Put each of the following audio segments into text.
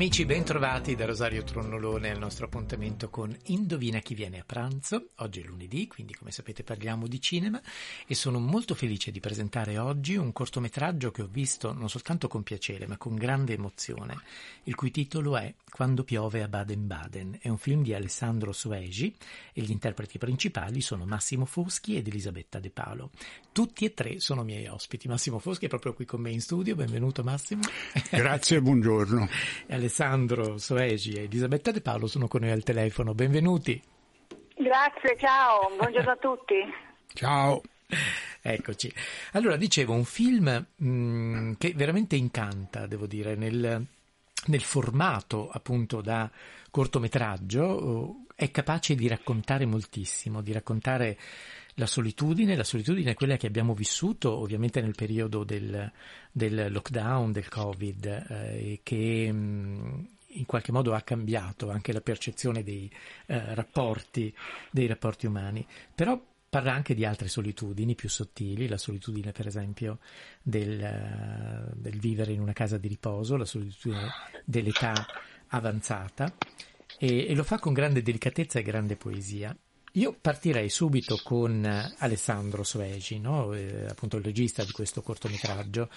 Amici, bentrovati da Rosario Tronnolone al nostro appuntamento con Indovina chi viene a pranzo. Oggi è lunedì, quindi come sapete parliamo di cinema e sono molto felice di presentare oggi un cortometraggio che ho visto non soltanto con piacere ma con grande emozione, il cui titolo è Quando piove a Baden-Baden. È un film di Alessandro Suegi e gli interpreti principali sono Massimo Foschi ed Elisabetta De Palo. Tutti e tre sono miei ospiti. Massimo Foschi è proprio qui con me in studio, benvenuto Massimo. Grazie, buongiorno. Alessandro Soegi e Elisabetta De Paolo sono con noi al telefono. Benvenuti. Grazie, ciao, buongiorno a tutti. Ciao. Eccoci. Allora, dicevo, un film mh, mm, che veramente incanta, devo dire, nel, nel formato appunto da cortometraggio, è capace di raccontare moltissimo, di raccontare la solitudine, la solitudine è quella che abbiamo vissuto ovviamente nel periodo del, del lockdown, del Covid, eh, che mm, in qualche modo ha cambiato anche la percezione dei, eh, rapporti, dei rapporti umani. Però parla anche di altre solitudini più sottili, la solitudine per esempio del, del, vivere in una casa di riposo, la solitudine dell'età avanzata e, e, lo fa con grande delicatezza e grande poesia. Io partirei subito con eh, Alessandro Suegi, no? eh, appunto il regista di questo cortometraggio,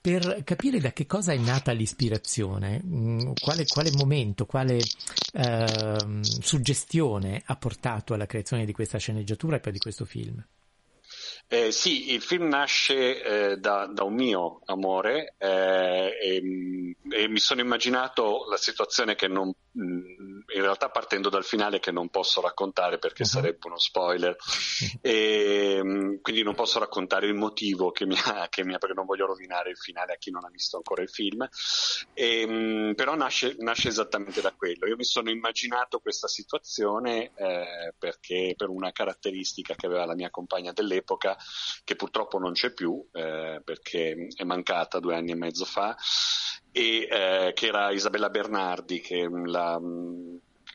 per capire da che cosa è nata l'ispirazione, mm, quale, quale, momento, quale eh, suggestione ha portato alla creazione di questa sceneggiatura e poi di questo film. Eh, sì, il film nasce eh, da, da, un mio amore eh, e, e, mi sono immaginato la situazione che non, in realtà partendo dal finale che non posso raccontare perché uh-huh. sarebbe uno spoiler. E, quindi non posso raccontare il motivo che mi, ha, che mi ha, perché non voglio rovinare il finale a chi non ha visto ancora il film. E, però nasce, nasce, esattamente da quello. Io mi sono immaginato questa situazione eh, perché per una caratteristica che aveva la mia compagna dell'epoca che purtroppo non c'è più eh, perché è mancata due anni e mezzo fa, e eh, che era Isabella Bernardi, che, la,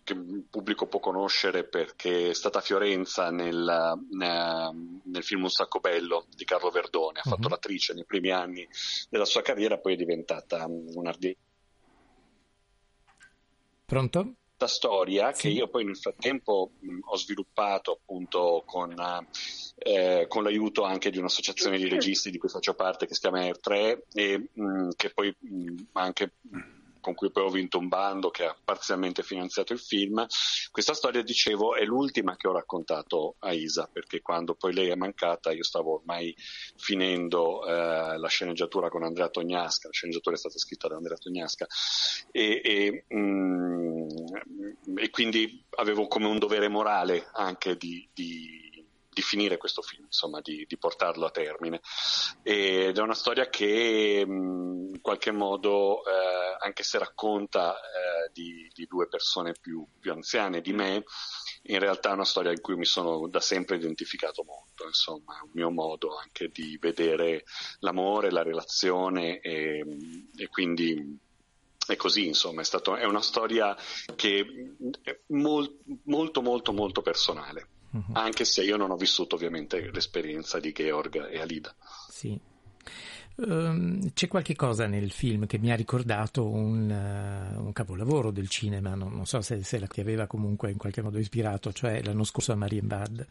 che il pubblico può conoscere perché è stata a Fiorenza nel, nel, film Un sacco bello di Carlo Verdone, ha fatto uh-huh. l'attrice nei primi anni della sua carriera, poi è diventata un'ardiente. Pronto? Storia sì. che io poi nel frattempo mh, ho sviluppato appunto con eh, con l'aiuto anche di un'associazione di registi di cui faccio parte che si chiama Air3 e mh, che poi mh, anche con cui poi ho vinto un bando che ha parzialmente finanziato il film. Questa storia, dicevo, è l'ultima che ho raccontato a Isa, perché quando poi lei è mancata io stavo ormai finendo eh, la sceneggiatura con Andrea Tognasca, la sceneggiatura è stata scritta da Andrea Tognasca, e, e, mh, mm, e quindi avevo come un dovere morale anche di, di di finire questo film, insomma, di, di, portarlo a termine. Ed è una storia che mh, in qualche modo, eh, anche se racconta eh, di, di, due persone più, più, anziane di me, in realtà è una storia in cui mi sono da sempre identificato molto, insomma, è un mio modo anche di vedere l'amore, la relazione e, e quindi è così, insomma, è, stato, è una storia che è mol, molto, molto, molto personale uh-huh. anche se io non ho vissuto ovviamente l'esperienza di Georg e Alida. Sì. Um, c'è qualche cosa nel film che mi ha ricordato un, uh, un capolavoro del cinema, non, non so se, se, la ti aveva comunque in qualche modo ispirato, cioè l'anno scorso a Marienbad.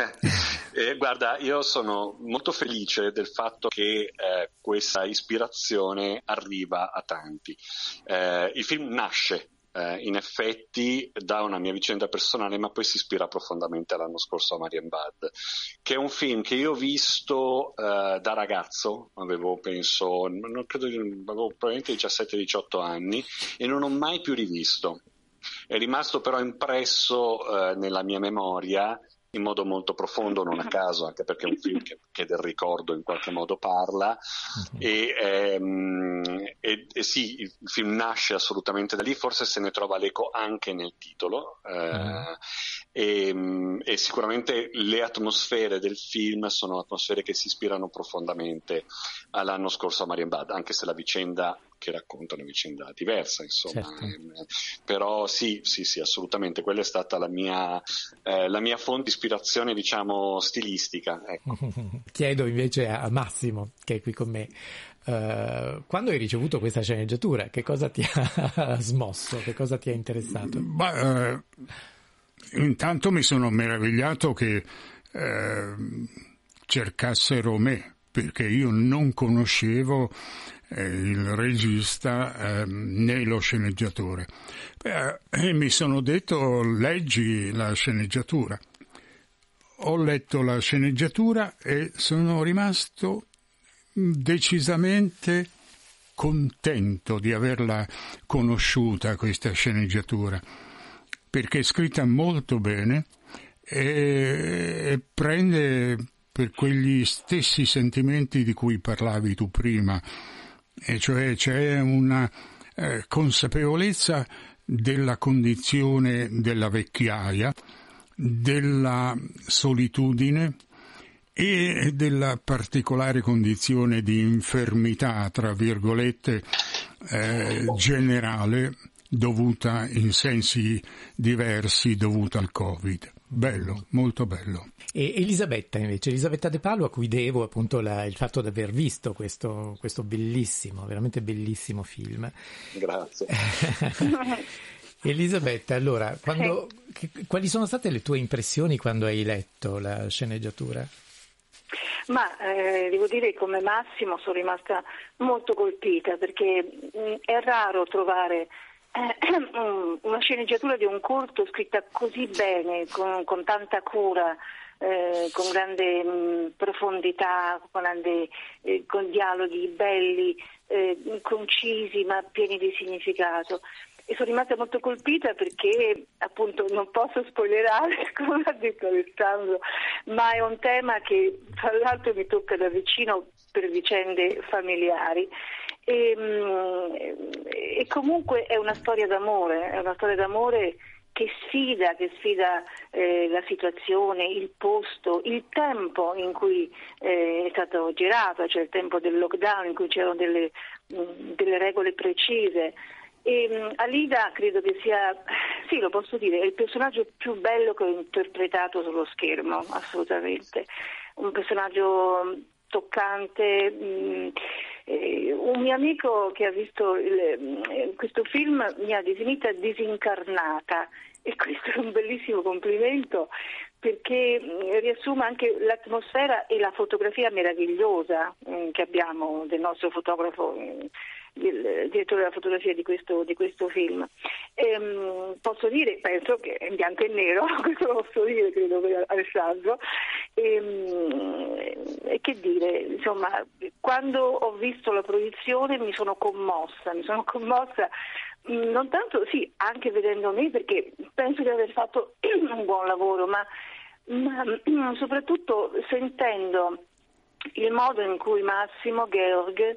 eh, guarda, io sono molto felice del fatto che eh, questa ispirazione arriva a tanti. Eh, il film nasce eh, in effetti da una mia vicenda personale, ma poi si ispira profondamente all'anno scorso a Marian Bad, che è un film che io ho visto eh, da ragazzo, avevo penso, non credo, avevo probabilmente 17-18 anni e non ho mai più rivisto. È rimasto però impresso eh, nella mia memoria in modo molto profondo, non a caso, anche perché è un film che, che del ricordo in qualche modo parla. Uh-huh. E, ehm, e, e, sì, il film nasce assolutamente da lì, forse se ne trova l'eco anche nel titolo. Eh, e, e, sicuramente le atmosfere del film sono atmosfere che si ispirano profondamente all'anno scorso a Marienbad, anche se la vicenda che racconta una vicenda diversa, insomma. Certo. Eh, però sì, sì, sì, assolutamente, quella è stata la mia, eh, la mia fonte di ispirazione, diciamo, stilistica. Ecco. Chiedo invece a Massimo, che è qui con me, Uh, quando hai ricevuto questa sceneggiatura, che cosa ti ha smosso? Che cosa ti ha interessato? Beh, uh, intanto mi sono meravigliato che uh, cercassero me, perché io non conoscevo eh, il regista eh, né lo sceneggiatore. Beh, e mi sono detto leggi la sceneggiatura. Ho letto la sceneggiatura e sono rimasto decisamente contento di averla conosciuta questa sceneggiatura perché è scritta molto bene e, prende per quegli stessi sentimenti di cui parlavi tu prima, e cioè c'è una eh, consapevolezza della condizione della vecchiaia, della solitudine e della particolare condizione di infermità, tra virgolette, eh, generale dovuta in sensi diversi dovuta al Covid. Bello, molto bello. E Elisabetta invece, Elisabetta De Palo a cui devo appunto la, il fatto di aver visto questo, questo, bellissimo, veramente bellissimo film. Grazie. Elisabetta, allora, quando, sì. che, quali sono state le tue impressioni quando hai letto la sceneggiatura? Ma eh, devo dire che come Massimo sono rimasta molto colpita perché mh, mm, è raro trovare eh, una sceneggiatura di un corto scritta così bene, con, con tanta cura, eh, con grande mh, mm, profondità, con, grande, eh, con, dialoghi belli, eh, concisi ma pieni di significato. E sono rimasta molto colpita perché appunto non posso spoilerare, come ha detto Alessandro, ma è un tema che tra l'altro mi tocca da vicino per vicende familiari. E, mm, e, comunque è una storia d'amore, è una storia d'amore che sfida, che sfida eh, la situazione, il posto, il tempo in cui eh, è stato girato, cioè il tempo del lockdown in cui c'erano delle, mh, mm, delle regole precise. E, mh, mm, Alida credo che sia, sì lo posso dire, il personaggio più bello che ho interpretato sullo schermo, assolutamente. Un personaggio toccante. Mh, eh, un mio amico che ha visto il, eh, questo film mi ha definita disincarnata e questo è un bellissimo complimento perché mm, riassume anche l'atmosfera e la fotografia meravigliosa mm, che abbiamo del nostro fotografo mm, il direttore della fotografia di questo, di questo film. E, um, posso dire, penso che in bianco e nero, questo lo posso dire, credo, per Alessandro. E, e che dire, insomma, quando ho visto la proiezione mi sono commossa, mi sono commossa mm, non tanto, sì, anche vedendo me, perché penso di aver fatto un buon lavoro, ma, ma soprattutto sentendo il modo in cui Massimo Georg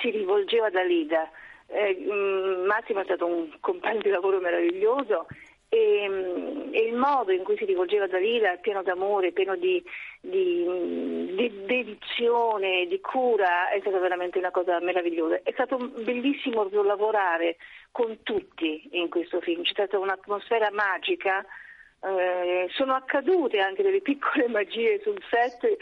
si rivolgeva ad Alida. Eh, mm, Massimo è stato un compagno di lavoro meraviglioso e, mm, e, il modo in cui si rivolgeva ad Alida, pieno d'amore, pieno di, di, di, dedizione, di cura, è stata veramente una cosa meravigliosa. È stato bellissimo lavorare con tutti in questo film, c'è stata un'atmosfera magica. Eh, sono accadute anche delle piccole magie sul set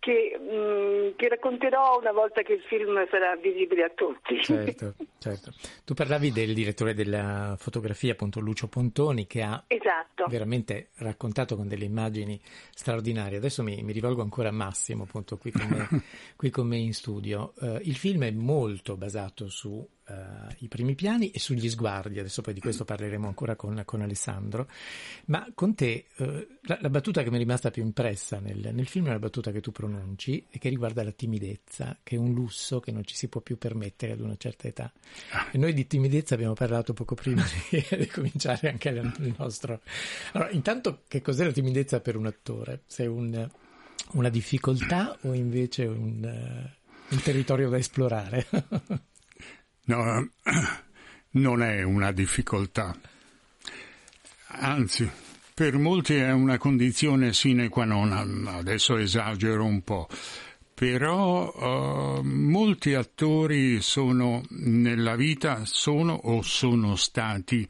che, mh, mm, che, racconterò una volta che il film sarà visibile a tutti. Certo, certo. Tu parlavi del direttore della fotografia, appunto Lucio Pontoni, che ha esatto. veramente raccontato con delle immagini straordinarie. Adesso mi, mi rivolgo ancora a Massimo, appunto, qui con me, qui con me in studio. Uh, il film è molto basato su uh, i primi piani e sugli sguardi, adesso poi di questo parleremo ancora con, con Alessandro, ma con te uh, la, la, battuta che mi è rimasta più impressa nel, nel, film è la battuta che tu pronunci e che riguarda la timidezza, che è un lusso che non ci si può più permettere ad una certa età. E noi di timidezza abbiamo parlato poco prima di, di cominciare anche il nostro... Allora, intanto che cos'è la timidezza per un attore? Se è un, una difficoltà o invece un, un territorio da esplorare? No, non è una difficoltà, anzi, per molti è una condizione sine qua non, adesso esagero un po', però uh, molti attori sono nella vita, sono o sono stati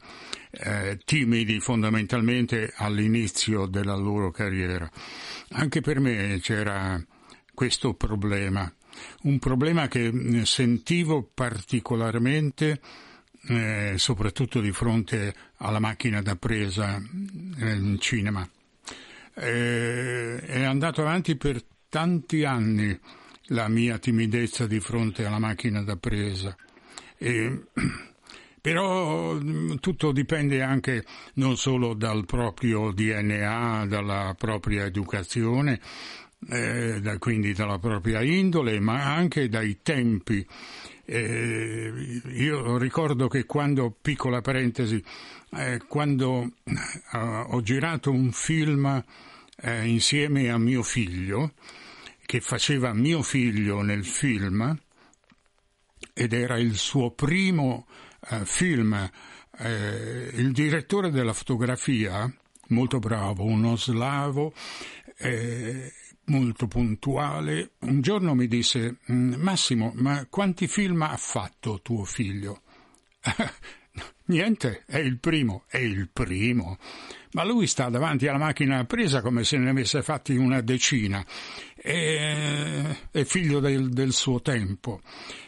eh, timidi fondamentalmente all'inizio della loro carriera. Anche per me c'era questo problema un problema che mm, sentivo particolarmente eh, soprattutto di fronte alla macchina da presa eh, in cinema. Eh, è andato avanti per tanti anni la mia timidezza di fronte alla macchina da presa. Però mm, tutto dipende anche non solo dal proprio DNA, dalla propria educazione, eh, da, quindi dalla propria indole, ma anche dai tempi. Eh, io ricordo che quando, piccola parentesi, eh, quando eh, ho girato un film eh, insieme a mio figlio, che faceva mio figlio nel film, ed era il suo primo eh, film, il direttore della fotografia, molto bravo, uno slavo, molto puntuale, un giorno mi disse mm, Massimo, ma quanti film ha fatto tuo figlio? Niente, è il primo, è il primo. Ma lui sta davanti alla macchina presa come se ne avesse fatti una decina. È, è figlio del, del, suo tempo.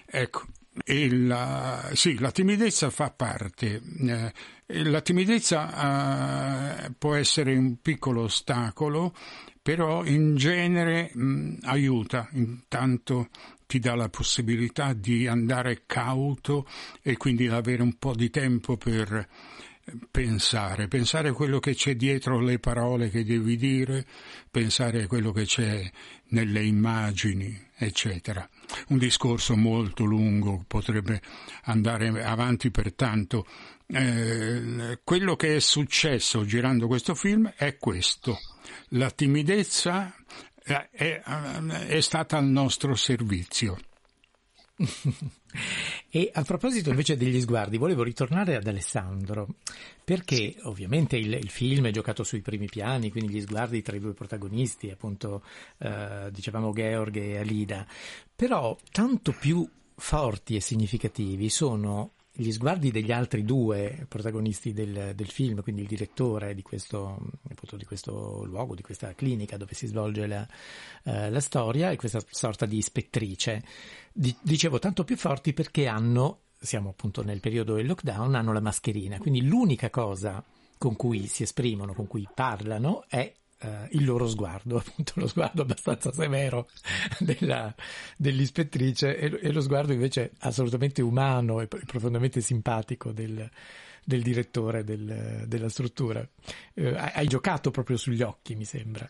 Ecco, la, sì, la timidezza fa parte. Eh, la timidezza eh, può essere un piccolo ostacolo però in genere mh, aiuta, intanto ti dà la possibilità di andare cauto e quindi avere un po' di tempo per pensare, pensare a quello che c'è dietro le parole che devi dire, pensare a quello che c'è nelle immagini, eccetera. Un discorso molto lungo potrebbe andare avanti per tanto. Eh, quello che è successo girando questo film è questo. La timidezza è, è, è stata al nostro servizio. e a proposito invece degli sguardi, volevo ritornare ad Alessandro, perché ovviamente il, il, film è giocato sui primi piani, quindi gli sguardi tra i due protagonisti, appunto eh, dicevamo Georg e Alida, però tanto più forti e significativi sono gli sguardi degli altri due protagonisti del, del film, quindi il direttore di questo, appunto, di questo, luogo, di questa clinica dove si svolge la, eh, la storia e questa sorta di ispettrice. Di, dicevo tanto più forti perché hanno, siamo appunto nel periodo del lockdown, hanno la mascherina, quindi l'unica cosa con cui si esprimono, con cui parlano è eh, il loro sguardo, appunto lo sguardo abbastanza severo della, dell'ispettrice e, e, lo sguardo invece assolutamente umano e, profondamente simpatico del, del direttore del, della struttura. Eh, hai giocato proprio sugli occhi, mi sembra.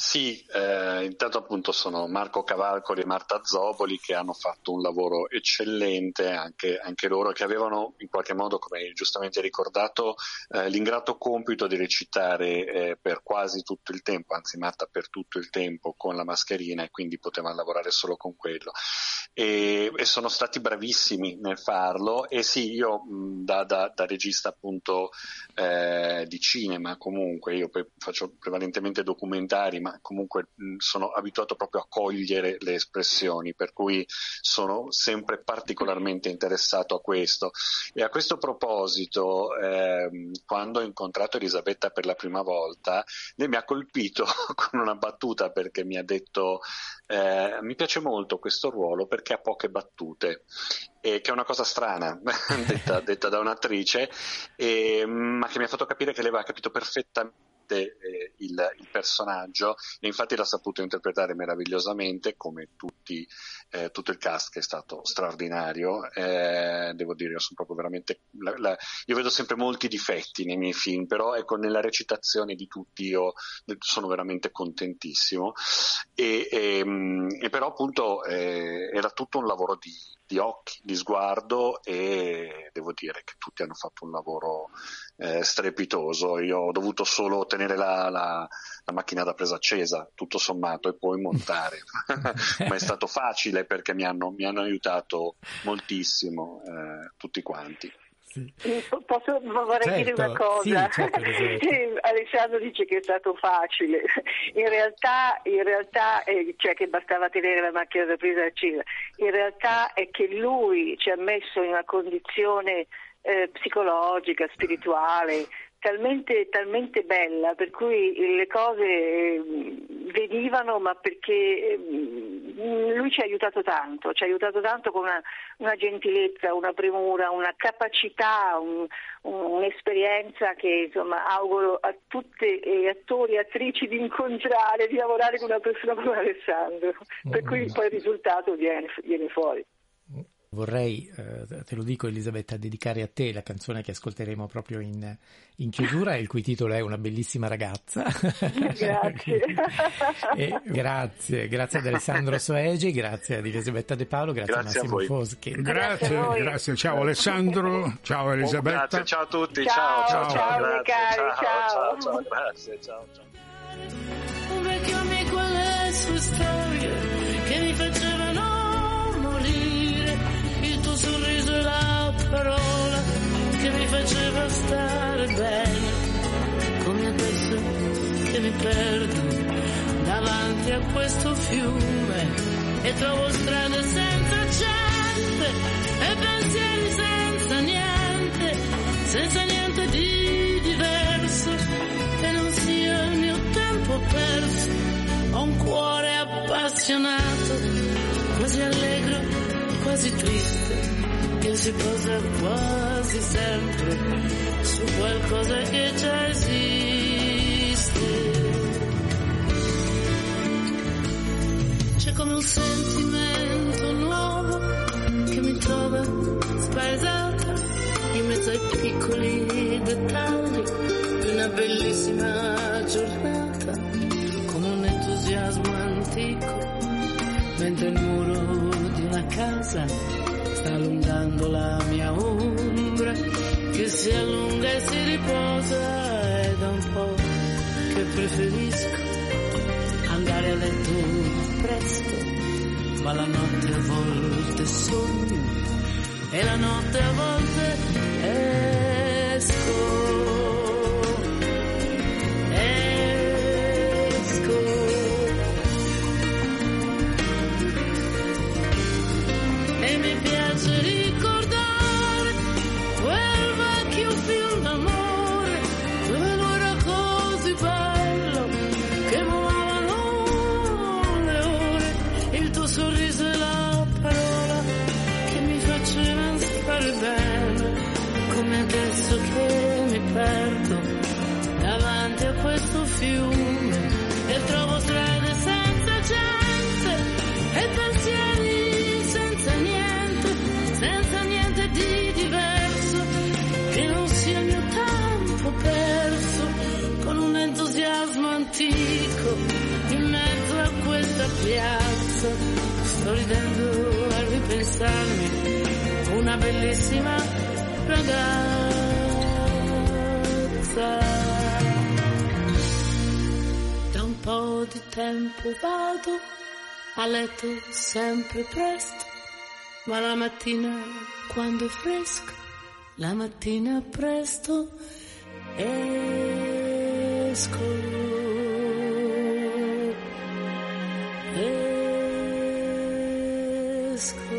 Sì, eh, intanto appunto sono Marco Cavalcoli e Marta Zoboli che hanno fatto un lavoro eccellente, anche, anche loro che avevano in qualche modo, come giustamente ricordato, eh, l'ingrato compito di recitare eh, per quasi tutto il tempo, anzi Marta per tutto il tempo con la mascherina e quindi potevano lavorare solo con quello. E, e sono stati bravissimi nel farlo e sì, io da, da, da, regista appunto eh, di cinema comunque, io faccio prevalentemente documentari, ma comunque sono abituato proprio a cogliere le espressioni, per cui sono sempre particolarmente interessato a questo. E a questo proposito, ehm, quando ho incontrato Elisabetta per la prima volta, lei mi ha colpito con una battuta perché mi ha detto eh, mi piace molto questo ruolo perché ha poche battute, che è una cosa strana, detta, detta, da un'attrice, eh, ma che mi ha fatto capire che lei aveva capito perfettamente eh, il, il, personaggio e infatti l'ha saputo interpretare meravigliosamente come tutti, eh, tutto il cast che è stato straordinario. Eh, devo dire, io sono proprio veramente. La, la, io vedo sempre molti difetti nei miei film, però ecco, nella recitazione di tutti io sono veramente contentissimo. E, e, ehm, e però appunto eh, era tutto un lavoro di di occhi, di sguardo e devo dire che tutti hanno fatto un lavoro eh, strepitoso. Io ho dovuto solo tenere la, la, la, macchina da presa accesa, tutto sommato, e poi montare. Ma è stato facile perché mi hanno, mi hanno aiutato moltissimo eh, tutti quanti. Sì. Posso, vorrei certo, dire una cosa. Sì, certo, Alessandro dice che è stato facile. In realtà, in realtà eh, cioè che bastava tenere la macchina da presa accesa. In realtà è che lui ci ha messo in una condizione eh, psicologica, spirituale, talmente, talmente bella per cui le cose eh, venivano ma perché eh, lui ci ha aiutato tanto, ci ha aiutato tanto con una, una gentilezza, una premura, una capacità, un, un'esperienza che insomma, auguro a tutti gli attori e attrici di incontrare, di lavorare con una persona come Alessandro, per cui poi il risultato viene, viene fuori. Vorrei, eh, te lo dico Elisabetta, dedicare a te la canzone che ascolteremo proprio in, in chiusura, il cui titolo è Una bellissima ragazza. Grazie. e, grazie, grazie ad Alessandro Soegi, grazie ad Elisabetta De Paolo, grazie, grazie a Massimo Foschi. Grazie, grazie, grazie, ciao Alessandro, ciao Elisabetta. Grazie, ciao a tutti, ciao, ciao, ciao, ciao, grazie, cari, ciao, ciao. ciao, ciao, grazie, ciao, ciao. Parola che mi faceva stare bene, come adesso che mi perdo davanti a questo fiume e trovo strade senza gente e pensieri senza niente, senza niente di diverso che non sia il mio tempo perso. Ho un cuore appassionato, quasi allegro, quasi triste, che si posa quasi sempre su qualcosa che già esiste. C'è come un sentimento nuovo che mi trova spaesata in mezzo ai piccoli dettagli di una bellissima giornata, con un entusiasmo antico, mentre il muro di una casa allungando la mia ombra, che si allunga e si riposa, è da un po' che preferisco andare a letto presto, ma la notte a volte sogno e la notte a volte. Esco. Questo fiume e trovo strade senza gente e pensieri senza niente, senza niente di diverso, che non sia il mio tempo perso, con un entusiasmo antico in mezzo a questa piazza, sto ridendo a ripensarmi, una bellissima ragazza. Tempo vado a letto sempre presto, ma la mattina quando è fresco, la mattina presto esco. Esco.